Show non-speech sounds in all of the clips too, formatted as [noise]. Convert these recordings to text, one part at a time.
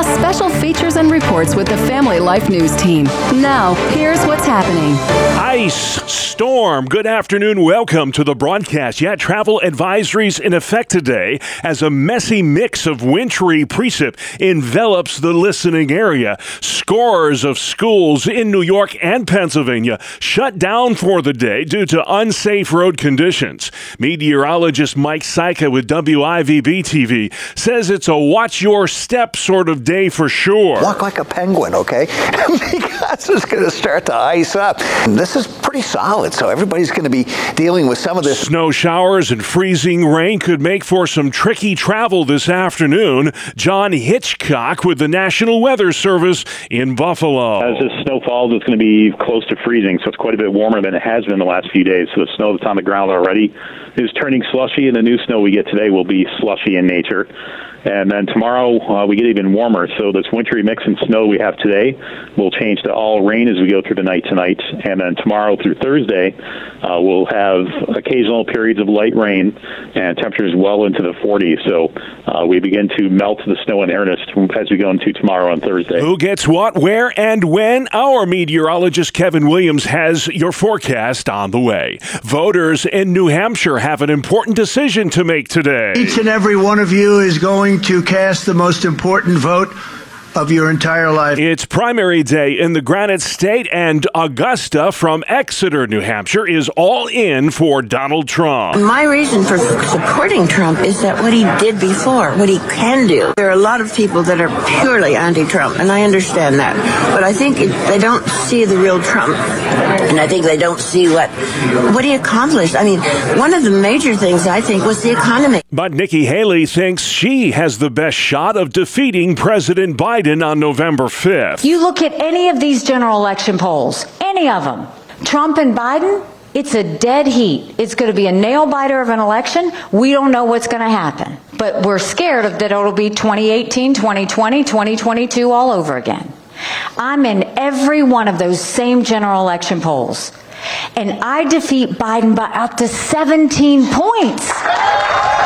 plus special features and reports with the Family Life News team. Now, here's what's happening. Ice storm. Good afternoon. Welcome to the broadcast. Yeah, travel advisories in effect today as a messy mix of wintry precip envelops the listening area. Scores of schools in New York and Pennsylvania shut down for the day due to unsafe road conditions. Meteorologist Mike Syka with WIVB TV says it's a watch your step sort of day for sure. Walk like a penguin, okay? [laughs] because it's going to start to ice up. And this is pretty solid, so everybody's going to be dealing with some of this. Snow showers and freezing rain could make for some tricky travel this afternoon. John Hitchcock with the National Weather Service in Buffalo. As this snow falls, it's going to be close to freezing, so it's quite a bit warmer than it has been the last few days. So the snow that's on the ground already is turning slushy, and the new snow we get today will be slushy in nature. And then tomorrow uh, we get even warmer. So this wintry mix and snow we have today will change to all rain as we go through the night tonight. And then tomorrow through Thursday, uh, we'll have occasional periods of light rain and temperatures well into the 40s. So uh, we begin to melt the snow in earnest as we go into tomorrow on Thursday. Who gets what, where, and when? Our meteorologist Kevin Williams has your forecast on the way. Voters in New Hampshire have an important decision to make today. Each and every one of you is going to cast the most important vote of your entire life. It's primary day in the Granite State, and Augusta from Exeter, New Hampshire, is all in for Donald Trump. My reason for supporting Trump is that what he did before, what he can do. There are a lot of people that are purely anti Trump, and I understand that. But I think it, they don't see the real Trump, and I think they don't see what, what he accomplished. I mean, one of the major things I think was the economy. But Nikki Haley thinks she has the best shot of defeating President Biden on November 5th. You look at any of these general election polls, any of them, Trump and Biden, it's a dead heat. It's going to be a nail biter of an election. We don't know what's going to happen. But we're scared of that it'll be 2018, 2020, 2022 all over again. I'm in every one of those same general election polls. And I defeat Biden by up to 17 points.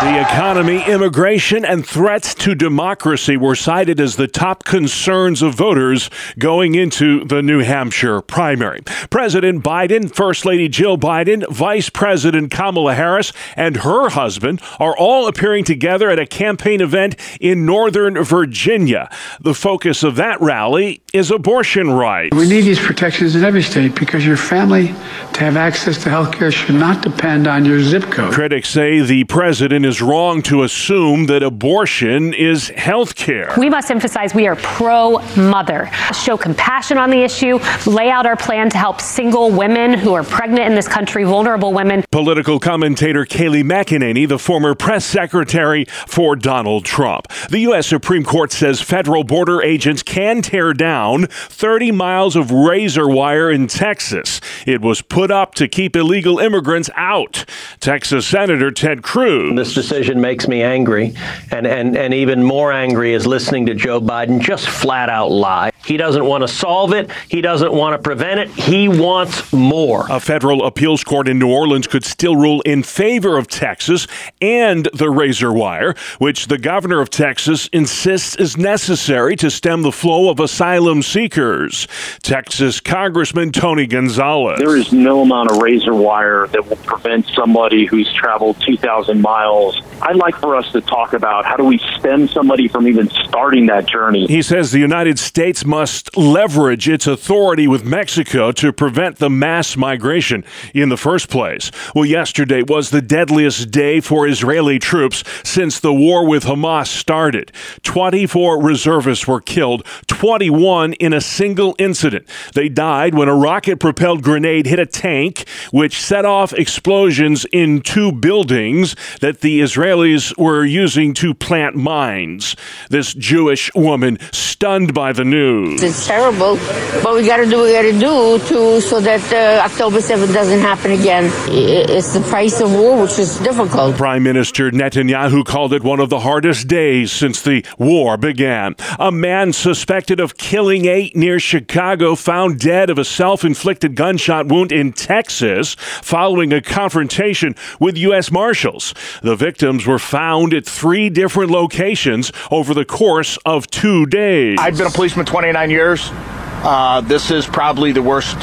The economy, immigration, and threats to democracy were cited as the top concerns of voters going into the New Hampshire primary. President Biden, First Lady Jill Biden, Vice President Kamala Harris, and her husband are all appearing together at a campaign event in Northern Virginia. The focus of that rally is abortion rights. We need these protections in every state because your family to have access to health care should not depend on your zip code. Critics say the president is wrong to assume that abortion is health care. We must emphasize we are pro mother, show compassion on the issue, lay out our plan to help single women who are pregnant in this country, vulnerable women. Political commentator Kayleigh McEnany, the former press secretary for Donald Trump. The U.S. Supreme Court says federal border agents can tear down 30 miles of razor wire in Texas. It was put up to keep illegal immigrants out. Texas Senator Ted Cruz. This decision makes me angry, and, and, and even more angry is listening to Joe Biden just flat out lie. He doesn't want to solve it, he doesn't want to prevent it, he wants more. A federal appeals court in New Orleans could still rule in favor of Texas and the razor wire, which the governor of Texas insists is necessary to stem the flow of asylum seekers. Texas Congressman Tony Gonzalez. There is no amount of razor wire that will prevent somebody who's traveled 2,000 miles. I'd like for us to talk about how do we stem somebody from even starting that journey. He says the United States must leverage its authority with Mexico to prevent the mass migration in the first place. Well, yesterday was the deadliest day for Israeli troops since the war with Hamas started. 24 reservists were killed, 21 in a single incident. They died when a rocket propelled grenade hit a tank, which set off explosions in two buildings that the the Israelis were using to plant mines. This Jewish woman stunned by the news. It's terrible, but we got to do what we got to do to so that uh, October 7th doesn't happen again. It's the price of war, which is difficult. Prime Minister Netanyahu called it one of the hardest days since the war began. A man suspected of killing eight near Chicago found dead of a self inflicted gunshot wound in Texas following a confrontation with U.S. Marshals. The victims were found at three different locations over the course of two days. I've been a policeman 29 years. Uh, this is probably the worst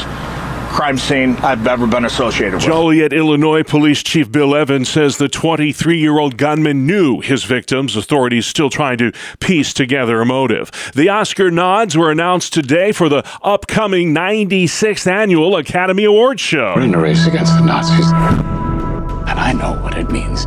crime scene I've ever been associated with. Joliet, Illinois Police Chief Bill Evans says the 23 year old gunman knew his victims. Authorities still trying to piece together a motive. The Oscar nods were announced today for the upcoming 96th annual Academy Awards show. We're in a race against the Nazis, and I know what it means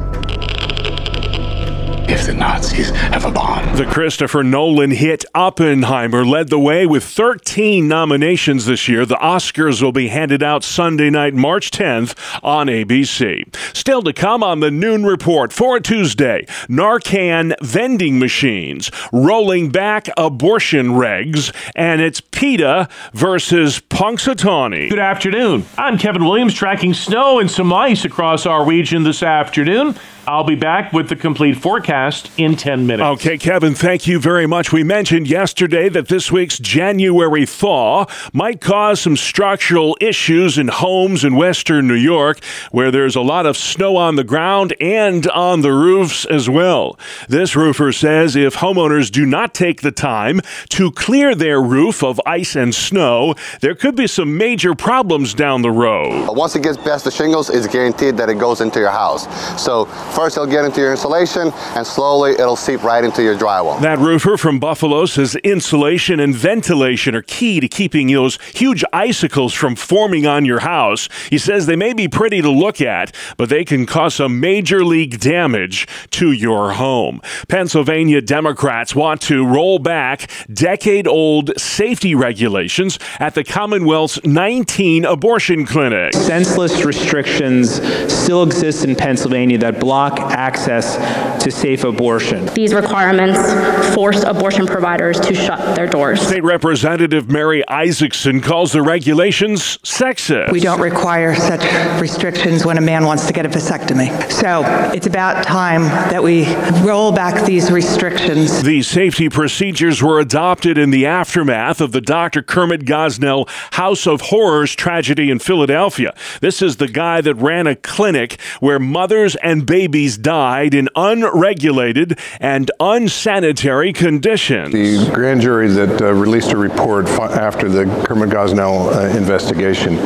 if the Nazis have a bomb. The Christopher Nolan hit Oppenheimer led the way with 13 nominations this year. The Oscars will be handed out Sunday night, March 10th on ABC. Still to come on the Noon Report for Tuesday Narcan vending machines rolling back abortion regs, and it's PETA versus Punxsutawney. Good afternoon. I'm Kevin Williams tracking snow and some ice across our region this afternoon. I'll be back with the complete forecast in 10 minutes. Okay, Kevin, thank you very much. We mentioned yesterday that this week's January thaw might cause some structural issues in homes in western New York where there's a lot of snow on the ground and on the roofs as well. This roofer says if homeowners do not take the time to clear their roof of ice and snow, there could be some major problems down the road. Once it gets past the shingles, it's guaranteed that it goes into your house. So First, it'll get into your insulation, and slowly it'll seep right into your drywall. That roofer from Buffalo says insulation and ventilation are key to keeping those huge icicles from forming on your house. He says they may be pretty to look at, but they can cause some major league damage to your home. Pennsylvania Democrats want to roll back decade old safety regulations at the Commonwealth's 19 abortion clinics. Senseless restrictions still exist in Pennsylvania that block block access to safe abortion. These requirements force abortion providers to shut their doors. State Representative Mary Isaacson calls the regulations sexist. We don't require such restrictions when a man wants to get a vasectomy. So it's about time that we roll back these restrictions. These safety procedures were adopted in the aftermath of the Dr. Kermit Gosnell House of Horrors tragedy in Philadelphia. This is the guy that ran a clinic where mothers and babies babies died in unregulated and unsanitary conditions. The grand jury that uh, released a report after the Kermit Gosnell uh, investigation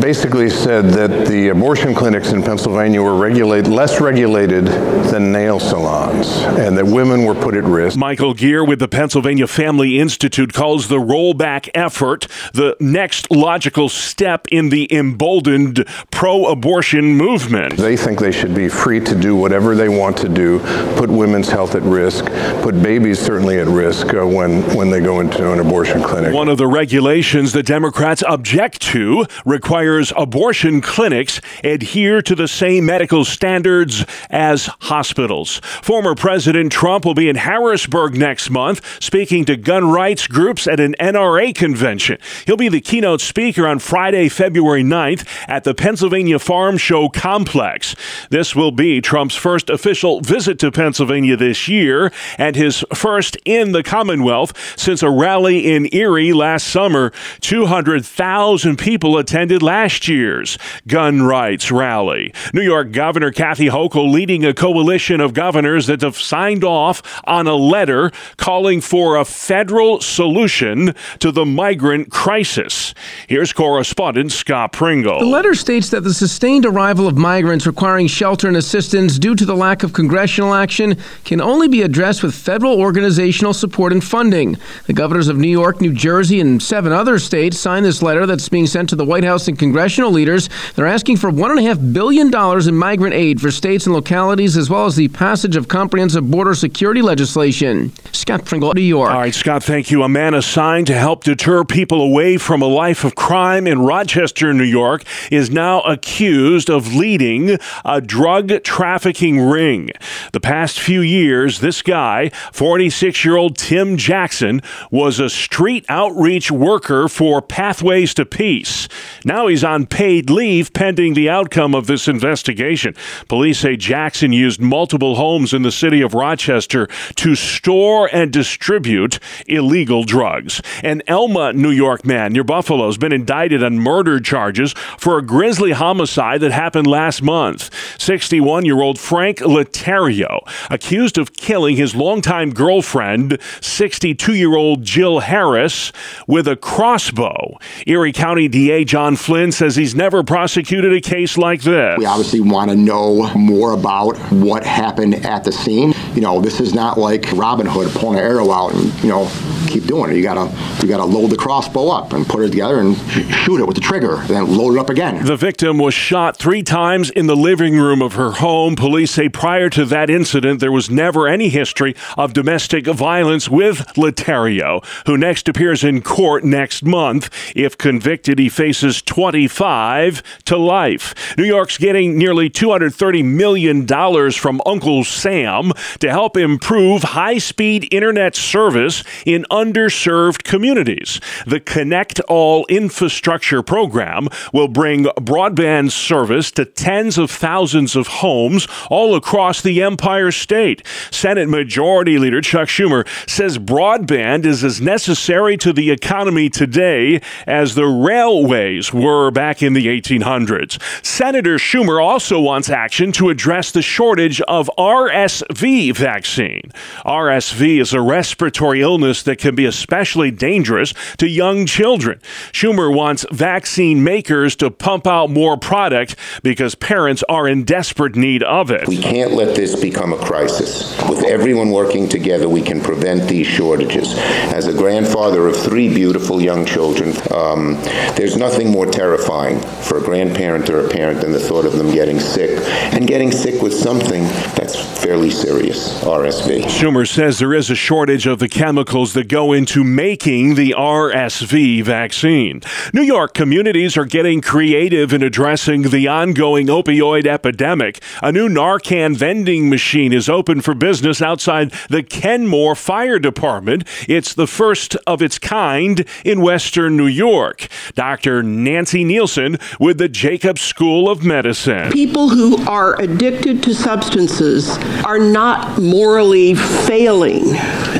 basically said that the abortion clinics in Pennsylvania were regulate, less regulated than nail salons and that women were put at risk. Michael Geer with the Pennsylvania Family Institute calls the rollback effort the next logical step in the emboldened pro abortion movement. They think they should be free to do whatever they want to do, put women's health at risk, put babies certainly at risk uh, when, when they go into an abortion clinic. One of the regulations the Democrats object to requires abortion clinics adhere to the same medical standards as hospitals. Former President Trump will be in Harrisburg next month speaking to gun rights groups at an NRA convention. He'll be the keynote speaker on Friday, February 9th at the Pennsylvania Farm Show Complex. This will Trump's first official visit to Pennsylvania this year and his first in the Commonwealth since a rally in Erie last summer. 200,000 people attended last year's gun rights rally. New York Governor Kathy Hochul leading a coalition of governors that have signed off on a letter calling for a federal solution to the migrant crisis. Here's correspondent Scott Pringle. The letter states that the sustained arrival of migrants requiring shelter and assistance assistance due to the lack of congressional action can only be addressed with federal organizational support and funding. The governors of New York, New Jersey, and seven other states signed this letter that's being sent to the White House and congressional leaders. They're asking for $1.5 billion in migrant aid for states and localities, as well as the passage of comprehensive border security legislation. Scott Pringle, New York. All right, Scott, thank you. A man assigned to help deter people away from a life of crime in Rochester, New York, is now accused of leading a drug trafficking ring. The past few years, this guy, 46 year old Tim Jackson, was a street outreach worker for Pathways to Peace. Now he's on paid leave pending the outcome of this investigation. Police say Jackson used multiple homes in the city of Rochester to store and distribute illegal drugs. An Elma, New York man near Buffalo has been indicted on murder charges for a grisly homicide that happened last month. 61 year old Frank Letario, accused of killing his longtime girlfriend, 62 year old Jill Harris, with a crossbow. Erie County DA John Flynn says he's never prosecuted a case like this. We obviously want to know more about what happened at the scene. You know, this is not like Robin Hood pulling an arrow out and, you know, keep doing it. You gotta you gotta load the crossbow up and put it together and shoot it with the trigger, then load it up again. The victim was shot three times in the living room of her home. Police say prior to that incident, there was never any history of domestic violence with Letterio, who next appears in court next month. If convicted, he faces 25 to life. New York's getting nearly $230 million from Uncle Sam to help improve high speed internet service in underserved communities. The Connect All infrastructure program will bring broadband service to tens of thousands of homes all across the Empire State. Senate Majority Leader Chuck Schumer says broadband is as necessary to the economy today as the railways were back in the 1800s. Senator Schumer also wants action to address the shortage of RSV vaccine. RSV is a respiratory illness that can be especially dangerous to young children. Schumer wants vaccine makers to pump out more product because parents are in desperate need of it. We can't let this become a crisis. With everyone working together, we can prevent these shortages. As a grandfather of three beautiful young children, um, there's nothing more terrifying for a grandparent or a parent than the thought of them getting sick and getting sick with something that's fairly serious RSV. Schumer says there is a shortage of the chemicals that go into making the RSV vaccine. New York communities are getting creative in addressing the ongoing opioid epidemic. A new Narcan vending machine is open for business outside the Kenmore Fire Department. It's the first of its kind in Western New York. Dr. Nancy Nielsen with the Jacobs School of Medicine. People who are addicted to substances are not morally failing,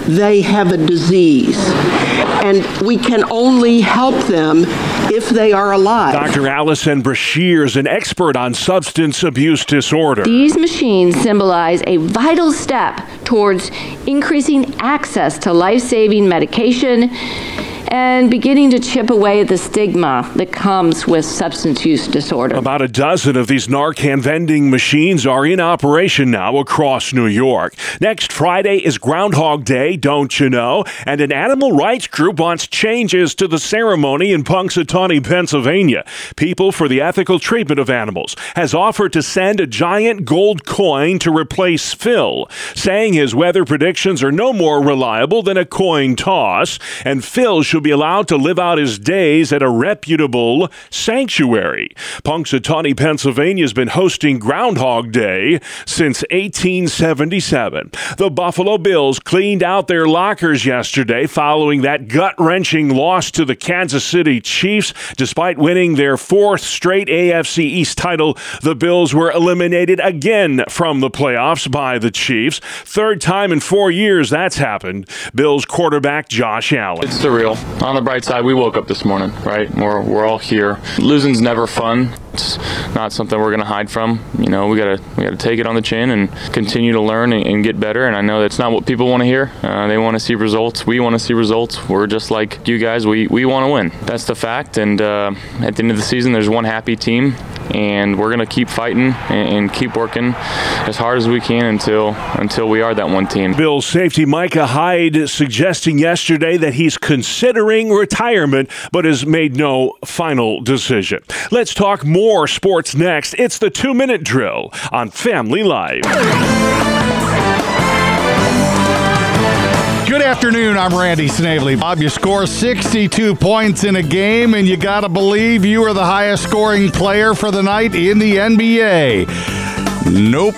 they have a disease. And we can only help them if they are alive. Dr. Allison Brashear is an expert on substance abuse disorder. These machines symbolize a vital step towards increasing access to life saving medication and beginning to chip away at the stigma that comes with substance use disorder. About a dozen of these Narcan vending machines are in operation now across New York. Next Friday is Groundhog Day, don't you know? And an animal rights group wants changes to the ceremony in Punxsutawney, Pennsylvania. People for the Ethical Treatment of Animals has offered to send a giant gold coin to replace Phil, saying his weather predictions are no more reliable than a coin toss, and Phil should be allowed to live out his days at a reputable sanctuary. Punxsutawney, Pennsylvania has been hosting Groundhog Day since 1877. The Buffalo Bills cleaned out their lockers yesterday following that gut wrenching loss to the Kansas City Chiefs. Despite winning their fourth straight AFC East title, the Bills were eliminated again from the playoffs by the Chiefs. Third time in four years that's happened. Bills quarterback Josh Allen. It's surreal. On the bright side, we woke up this morning, right? We're, we're all here. Losing's never fun. It's not something we're going to hide from. You know, we gotta we gotta take it on the chin and continue to learn and, and get better. And I know that's not what people want to hear. Uh, they want to see results. We want to see results. We're just like you guys. We we want to win. That's the fact. And uh, at the end of the season, there's one happy team, and we're gonna keep fighting and, and keep working as hard as we can until until we are that one team. Bills safety Micah Hyde suggesting yesterday that he's considering retirement, but has made no final decision. Let's talk more sports next. It's the two minute drill on Family Life. Good afternoon. I'm Randy Snavely. Bob, you score 62 points in a game, and you got to believe you are the highest scoring player for the night in the NBA. Nope.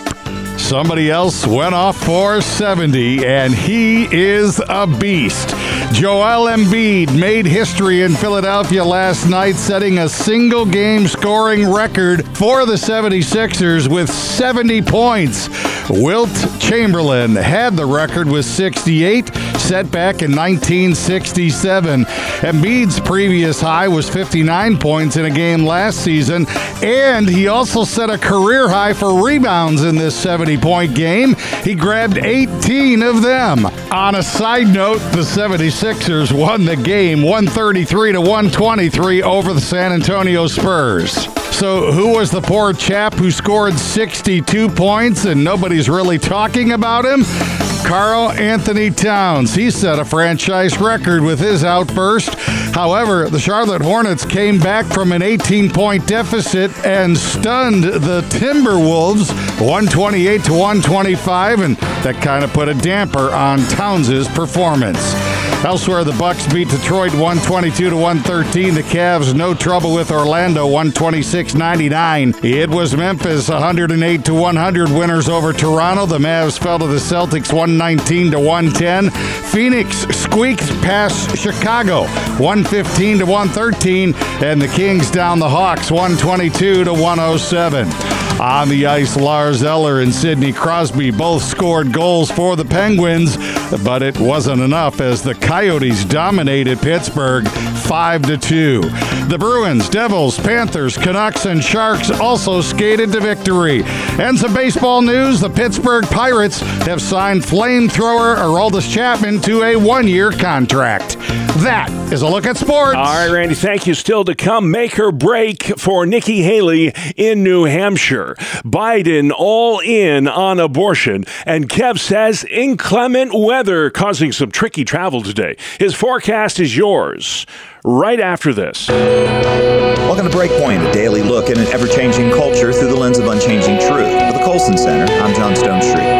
Somebody else went off for 70, and he is a beast. Joel Embiid made history in Philadelphia last night, setting a single game scoring record for the 76ers with 70 points. Wilt Chamberlain had the record with 68, set back in 1967. Embiid's previous high was 59 points in a game last season, and he also set a career high for rebounds in this 70 point game. He grabbed 18 of them. On a side note, the 76ers won the game 133 to 123 over the San Antonio Spurs. So, who was the poor chap who scored 62 points and nobody's really talking about him? Karl Anthony Towns. He set a franchise record with his outburst. However, the Charlotte Hornets came back from an 18 point deficit and stunned the Timberwolves 128 to 125, and that kind of put a damper on Towns' performance. Elsewhere, the Bucks beat Detroit 122 to 113. The Cavs no trouble with Orlando 126-99. It was Memphis 108 to 100 winners over Toronto. The Mavs fell to the Celtics 119 to 110. Phoenix squeaked past Chicago 115 to 113 and the Kings down the Hawks 122 to 107. On the ice, Lars Eller and Sidney Crosby both scored goals for the Penguins, but it wasn't enough as the Coyotes dominated Pittsburgh 5 to 2. The Bruins, Devils, Panthers, Canucks, and Sharks also skated to victory. And some baseball news the Pittsburgh Pirates have signed flamethrower Aroldis Chapman to a one year contract. That is a look at sports. All right, Randy, thank you. Still to come, make or break for Nikki Haley in New Hampshire. Biden all in on abortion, and Kev says inclement weather causing some tricky travel today. His forecast is yours right after this. Welcome to Breakpoint, a daily look at an ever changing culture through the lens of unchanging truth. For the Colson Center, I'm John Stonestreet.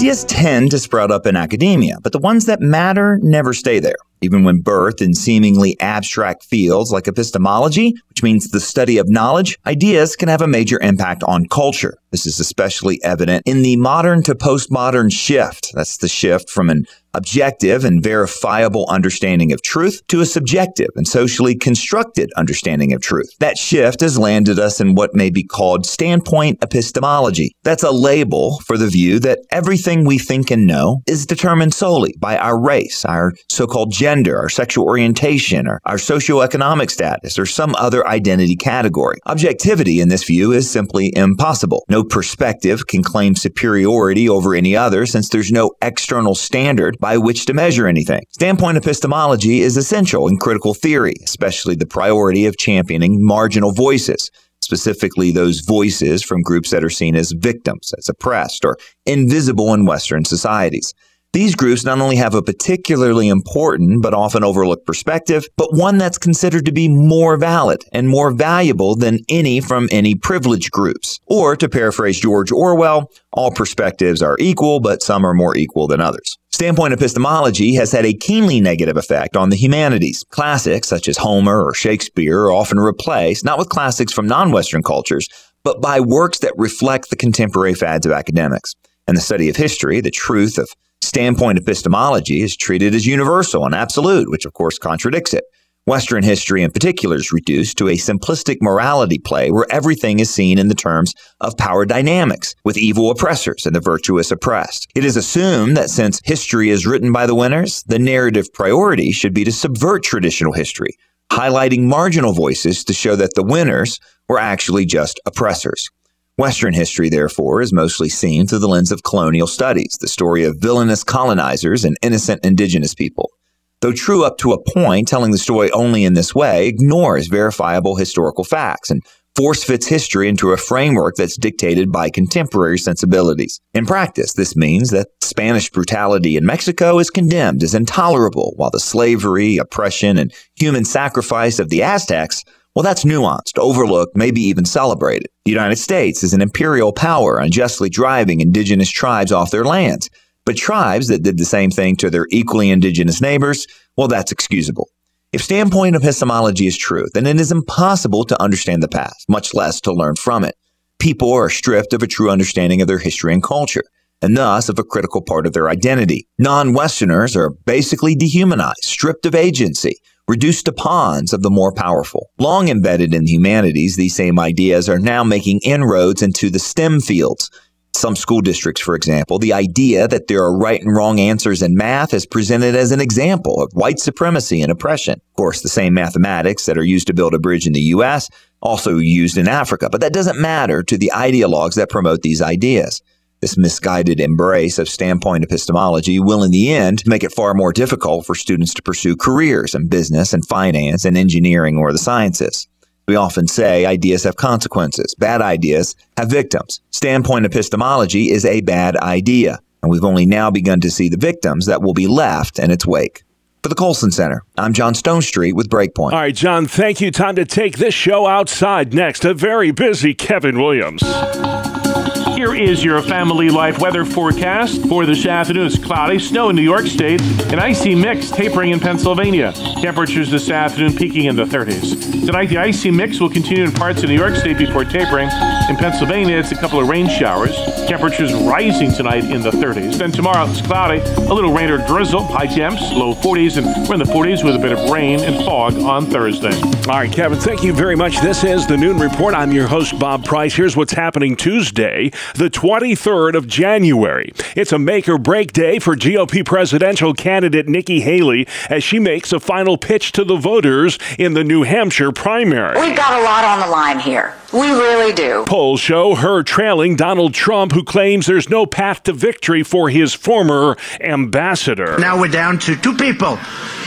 Ideas tend to sprout up in academia, but the ones that matter never stay there. Even when birthed in seemingly abstract fields like epistemology, which means the study of knowledge, ideas can have a major impact on culture. This is especially evident in the modern to postmodern shift. That's the shift from an objective and verifiable understanding of truth to a subjective and socially constructed understanding of truth. That shift has landed us in what may be called standpoint epistemology. That's a label for the view that everything we think and know is determined solely by our race, our so-called gender, our sexual orientation, or our socioeconomic status, or some other identity category. Objectivity in this view is simply impossible. No perspective can claim superiority over any other since there's no external standard by which to measure anything. Standpoint epistemology is essential in critical theory, especially the priority of championing marginal voices specifically those voices from groups that are seen as victims, as oppressed, or invisible in Western societies. These groups not only have a particularly important but often overlooked perspective, but one that's considered to be more valid and more valuable than any from any privileged groups. Or to paraphrase George Orwell, all perspectives are equal, but some are more equal than others. Standpoint epistemology has had a keenly negative effect on the humanities. Classics such as Homer or Shakespeare are often replaced not with classics from non-Western cultures, but by works that reflect the contemporary fads of academics. In the study of history, the truth of standpoint epistemology is treated as universal and absolute, which of course contradicts it. Western history in particular is reduced to a simplistic morality play where everything is seen in the terms of power dynamics, with evil oppressors and the virtuous oppressed. It is assumed that since history is written by the winners, the narrative priority should be to subvert traditional history, highlighting marginal voices to show that the winners were actually just oppressors. Western history, therefore, is mostly seen through the lens of colonial studies, the story of villainous colonizers and innocent indigenous people. Though true up to a point, telling the story only in this way ignores verifiable historical facts and force fits history into a framework that's dictated by contemporary sensibilities. In practice, this means that Spanish brutality in Mexico is condemned as intolerable, while the slavery, oppression, and human sacrifice of the Aztecs well, that's nuanced, overlooked, maybe even celebrated. The United States is an imperial power unjustly driving indigenous tribes off their lands. But tribes that did the same thing to their equally indigenous neighbors, well, that's excusable. If standpoint epistemology is true, then it is impossible to understand the past, much less to learn from it. People are stripped of a true understanding of their history and culture, and thus of a critical part of their identity. Non Westerners are basically dehumanized, stripped of agency, reduced to pawns of the more powerful. Long embedded in the humanities, these same ideas are now making inroads into the STEM fields. Some school districts, for example, the idea that there are right and wrong answers in math is presented as an example of white supremacy and oppression. Of course, the same mathematics that are used to build a bridge in the U.S. also used in Africa, but that doesn't matter to the ideologues that promote these ideas. This misguided embrace of standpoint epistemology will, in the end, make it far more difficult for students to pursue careers in business and finance and engineering or the sciences. We often say ideas have consequences. Bad ideas have victims. Standpoint epistemology is a bad idea, and we've only now begun to see the victims that will be left in its wake. For the Colson Center, I'm John Stonestreet with Breakpoint. All right, John, thank you. Time to take this show outside next. A very busy Kevin Williams. Here is your family life weather forecast for this afternoon. It's cloudy, snow in New York State, an icy mix tapering in Pennsylvania. Temperatures this afternoon peaking in the 30s. Tonight, the icy mix will continue in parts of New York State before tapering. In Pennsylvania, it's a couple of rain showers. Temperatures rising tonight in the 30s. Then tomorrow, it's cloudy, a little rain or drizzle, high temps, low 40s, and we're in the 40s with a bit of rain and fog on Thursday. All right, Kevin, thank you very much. This is the Noon Report. I'm your host, Bob Price. Here's what's happening Tuesday the 23rd of January. It's a make or break day for GOP presidential candidate Nikki Haley as she makes a final pitch to the voters in the New Hampshire primary. We've got a lot on the line here. We really do. Polls show her trailing Donald Trump, who claims there's no path to victory for his former ambassador. Now we're down to two people.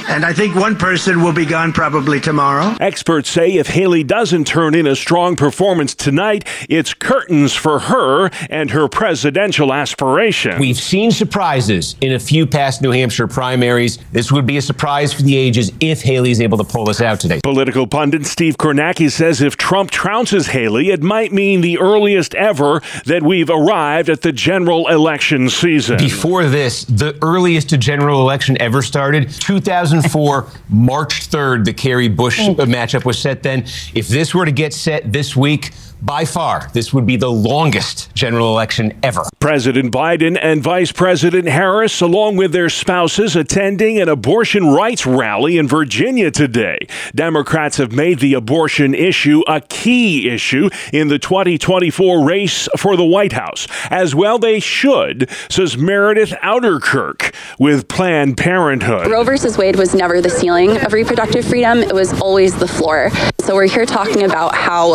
And I think one person will be gone probably tomorrow. Experts say if Haley doesn't turn in a strong performance tonight, it's curtains for her and her presidential aspiration. We've seen surprises in a few past New Hampshire primaries. This would be a surprise for the ages if Haley's able to pull this out today. Political pundit Steve Kornacki says if Trump trounces Haley, it might mean the earliest ever that we've arrived at the general election season. Before this, the earliest a general election ever started, 2000. 2004, March 3rd, the Kerry Bush uh, matchup was set then. If this were to get set this week, by far, this would be the longest general election ever. President Biden and Vice President Harris, along with their spouses, attending an abortion rights rally in Virginia today. Democrats have made the abortion issue a key issue in the 2024 race for the White House. As well, they should, says Meredith Outerkirk with Planned Parenthood. Roe versus Wade was never the ceiling of reproductive freedom, it was always the floor. So we're here talking about how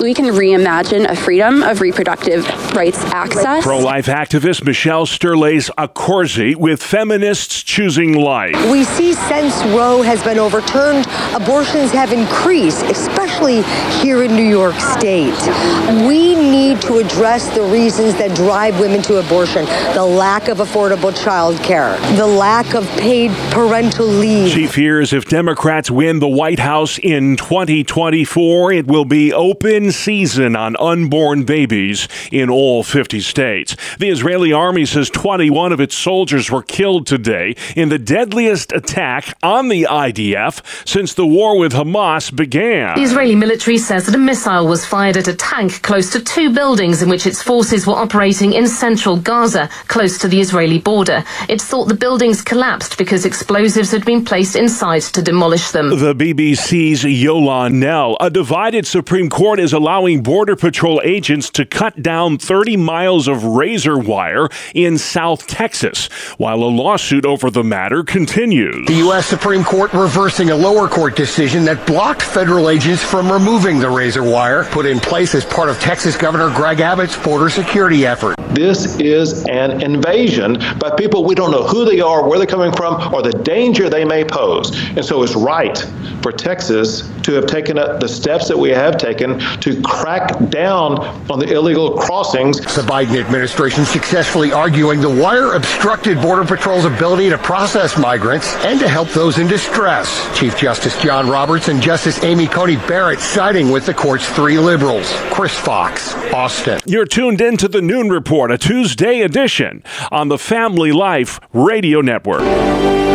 we can reimagine a freedom of reproductive rights access. Pro life activist Michelle Sterlace Accorsi with Feminists Choosing Life. We see since Roe has been overturned, abortions have increased, especially here in New York State. We need to address the reasons that drive women to abortion the lack of affordable child care, the lack of paid parental leave. She fears if Democrats win the White House in 2024, it will be open season on unborn babies in all 50 states. The Israeli army says 21 of its soldiers were killed today in the deadliest attack on the IDF since the war with Hamas began. The Israeli military says that a missile was fired at a tank close to two buildings in which its forces were operating in central Gaza, close to the Israeli border. It's thought the buildings collapsed because explosives had been placed inside to demolish them. The BBC's Yolande Knell. A divided Supreme Court is allowing Border Patrol agents to cut down 30 miles of razor wire in South Texas, while a lawsuit over the matter continues. The U.S. Supreme Court reversing a lower court decision that blocked federal agents from removing the razor wire put in place as part of Texas Governor Greg Abbott's border security effort. This is an invasion by people we don't know who they are, where they're coming from, or the danger they may pose. And so it's right for Texas to have taken the steps that we have taken to crack down on the illegal crossings. The Biden administration successfully arguing the wire obstructed Border Patrol's ability to process migrants and to help those in distress. Chief Justice John Roberts and Justice Amy Coney Barrett siding with the court's three liberals. Chris Fox, Austin. You're tuned in to the Noon Report, a Tuesday edition on the Family Life Radio Network.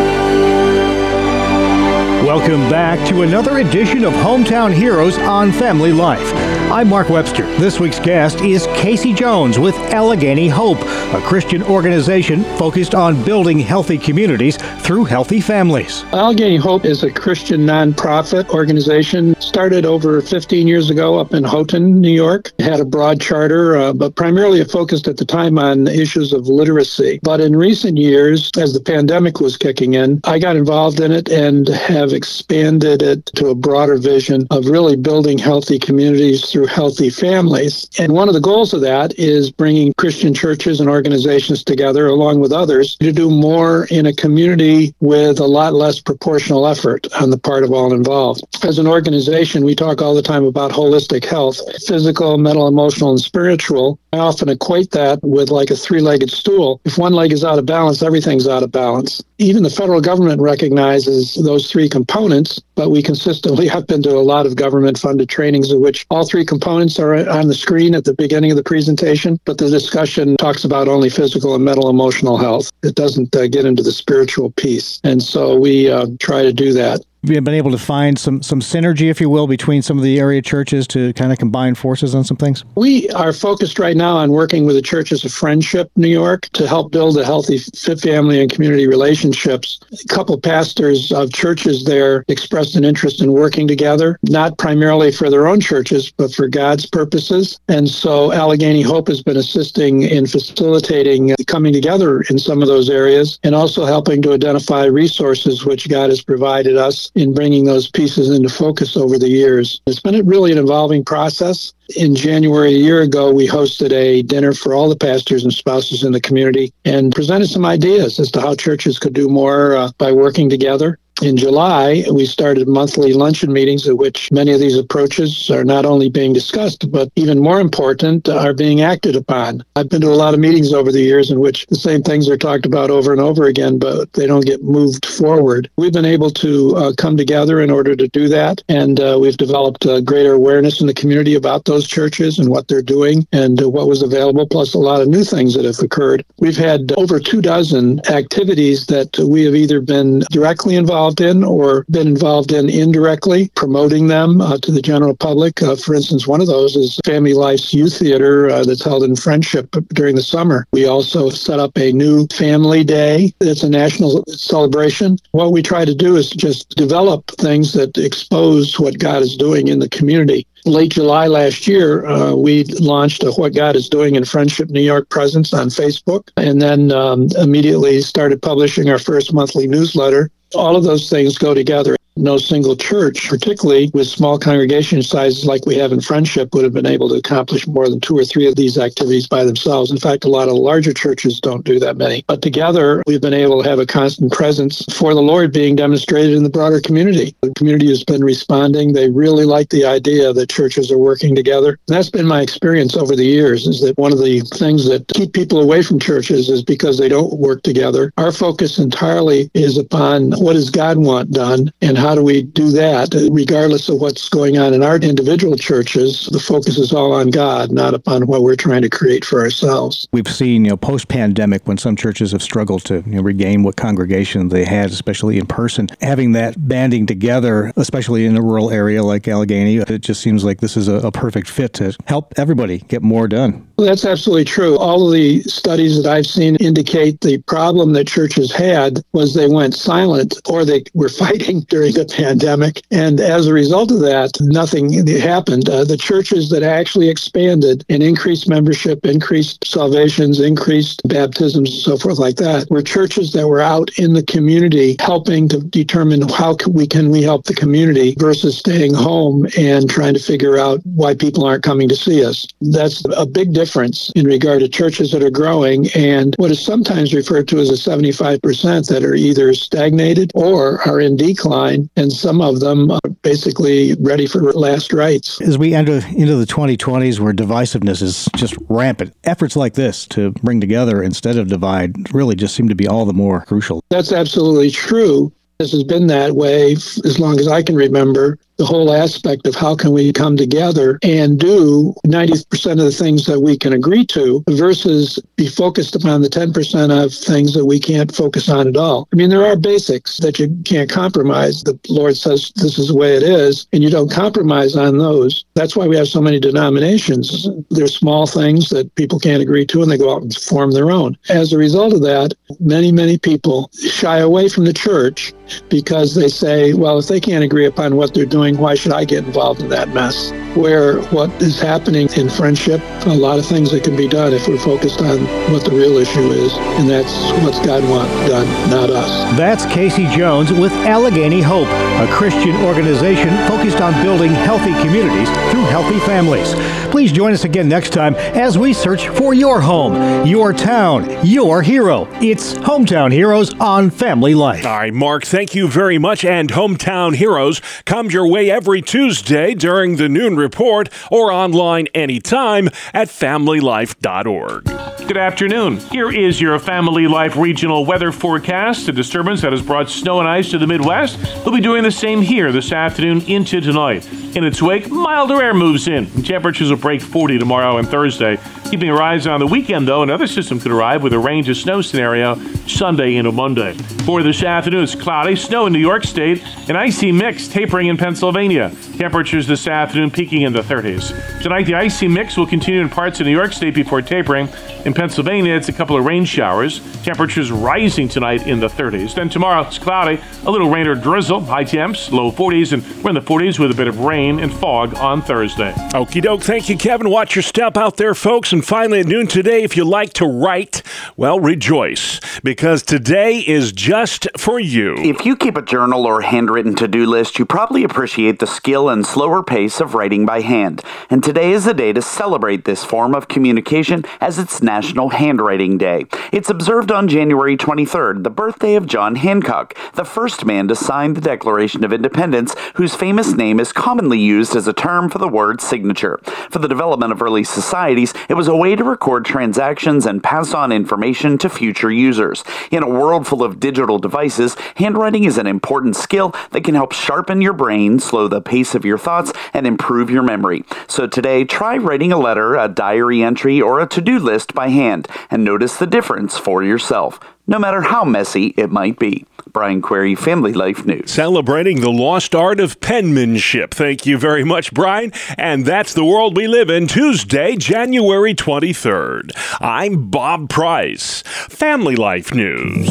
Welcome back to another edition of Hometown Heroes on Family Life. I'm Mark Webster. This week's guest is Casey Jones with Allegheny Hope, a Christian organization focused on building healthy communities through healthy families. Allegheny Hope is a Christian nonprofit organization started over 15 years ago up in Houghton, New York. It had a broad charter, uh, but primarily it focused at the time on issues of literacy. But in recent years, as the pandemic was kicking in, I got involved in it and have expanded it to a broader vision of really building healthy communities through healthy families. And one of the goals of that is bringing Christian churches and organizations together along with others to do more in a community with a lot less proportional effort on the part of all involved. As an organization, we talk all the time about holistic health, physical, mental, emotional, and spiritual. I often equate that with like a three legged stool. If one leg is out of balance, everything's out of balance. Even the federal government recognizes those three components, but we consistently [laughs] have been to a lot of government funded trainings in which all three components are on the screen at the beginning of the presentation, but the discussion talks about only physical and mental emotional health. It doesn't uh, get into the spiritual piece. And so we uh, try to do that been able to find some some synergy, if you will, between some of the area churches to kind of combine forces on some things? We are focused right now on working with the Churches of Friendship New York to help build a healthy fit family and community relationships. A couple pastors of churches there expressed an interest in working together, not primarily for their own churches, but for God's purposes. And so Allegheny Hope has been assisting in facilitating uh, coming together in some of those areas and also helping to identify resources which God has provided us in bringing those pieces into focus over the years. It's been really an evolving process. In January a year ago, we hosted a dinner for all the pastors and spouses in the community and presented some ideas as to how churches could do more uh, by working together. In July, we started monthly luncheon meetings at which many of these approaches are not only being discussed, but even more important, are being acted upon. I've been to a lot of meetings over the years in which the same things are talked about over and over again, but they don't get moved forward. We've been able to uh, come together in order to do that, and uh, we've developed uh, greater awareness in the community about those churches and what they're doing and uh, what was available, plus a lot of new things that have occurred. We've had over two dozen activities that we have either been directly involved involved in or been involved in indirectly, promoting them uh, to the general public. Uh, for instance, one of those is Family Life's Youth Theater uh, that's held in Friendship during the summer. We also set up a new Family Day. It's a national celebration. What we try to do is just develop things that expose what God is doing in the community late July last year, uh, we launched a What God is Doing in Friendship New York presence on Facebook, and then um, immediately started publishing our first monthly newsletter all of those things go together no single church, particularly with small congregation sizes like we have in Friendship, would have been able to accomplish more than two or three of these activities by themselves. In fact, a lot of larger churches don't do that many. But together, we've been able to have a constant presence for the Lord being demonstrated in the broader community. The community has been responding. They really like the idea that churches are working together. And that's been my experience over the years is that one of the things that keep people away from churches is because they don't work together. Our focus entirely is upon what does God want done and do we do that? Regardless of what's going on in our individual churches, the focus is all on God, not upon what we're trying to create for ourselves. We've seen, you know, post-pandemic when some churches have struggled to you know, regain what congregation they had, especially in person. Having that banding together, especially in a rural area like Allegany, it just seems like this is a, a perfect fit to help everybody get more done. Well, that's absolutely true. All of the studies that I've seen indicate the problem that churches had was they went silent or they were [laughs] fighting during the pandemic. And as a result of that, nothing happened. Uh, the churches that actually expanded and increased membership, increased salvations, increased baptisms, and so forth like that, were churches that were out in the community helping to determine how can we can we help the community versus staying home and trying to figure out why people aren't coming to see us. That's a big difference in regard to churches that are growing and what is sometimes referred to as a 75% that are either stagnated or are in decline and some of them are basically ready for last rites. As we enter into the 2020s where divisiveness is just rampant, efforts like this to bring together instead of divide really just seem to be all the more crucial. That's absolutely true. This has been that way as long as I can remember the whole aspect of how can we come together and do 90% of the things that we can agree to versus be focused upon the 10% of things that we can't focus on at all. I mean, there are basics that you can't compromise. The Lord says this is the way it is, and you don't compromise on those. That's why we have so many denominations. There's small things that people can't agree to, and they go out and form their own. As a result of that, many, many people shy away from the church because they say, well, if they can't agree upon what they're doing, why should I get involved in that mess? Where what is happening in friendship, a lot of things that can be done if we're focused on what the real issue is, and that's what's God wants done, not us. That's Casey Jones with Allegheny Hope, a Christian organization focused on building healthy communities through healthy families. Please join us again next time as we search for your home, your town, your hero. It's Hometown Heroes on Family Life. All right, Mark, thank you very much. And Hometown Heroes comes your way every Tuesday during the noon report or online anytime at familylife.org. Good afternoon. Here is your Family Life regional weather forecast. A disturbance that has brought snow and ice to the Midwest will be doing the same here this afternoon into tonight. In its wake, milder air moves in. Temperatures will break 40 tomorrow and Thursday. Keeping our eyes on the weekend, though, another system could arrive with a range of snow scenario Sunday into Monday. For this afternoon, it's cloudy, snow in New York State, an icy mix tapering in Pennsylvania. Temperatures this afternoon peaking in the 30s. Tonight, the icy mix will continue in parts of New York State before tapering. In Pennsylvania, it's a couple of rain showers. Temperatures rising tonight in the 30s. Then tomorrow, it's cloudy, a little rain or drizzle, high temps, low 40s, and we're in the 40s with a bit of rain and fog on Thursday. Okie doke. Thank you, Kevin. Watch your step out there, folks. And finally, at noon today, if you like to write, well, rejoice because today is just for you. If you keep a journal or handwritten to do list, you probably appreciate the skill and slower pace of writing by hand. And today is the day to celebrate this form of communication as it's National Handwriting Day. It's observed on January 23rd, the birthday of John Hancock, the first man to sign the Declaration of Independence, whose famous name is commonly used as a term for the word signature. For the development of early societies, it was a way to record transactions and pass on information to future users. In a world full of digital devices, handwriting is an important skill that can help sharpen your brain, slow the pace of your thoughts, and improve your memory. So today, try writing a letter, a diary entry, or a to do list by hand and notice the difference for yourself, no matter how messy it might be. Brian Query, Family Life News. Celebrating the lost art of penmanship. Thank you very much, Brian. And that's the world we live in Tuesday, January 23rd. I'm Bob Price, Family Life News.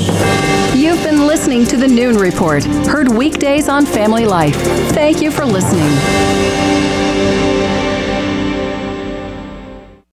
You've been listening to the Noon Report, heard weekdays on Family Life. Thank you for listening.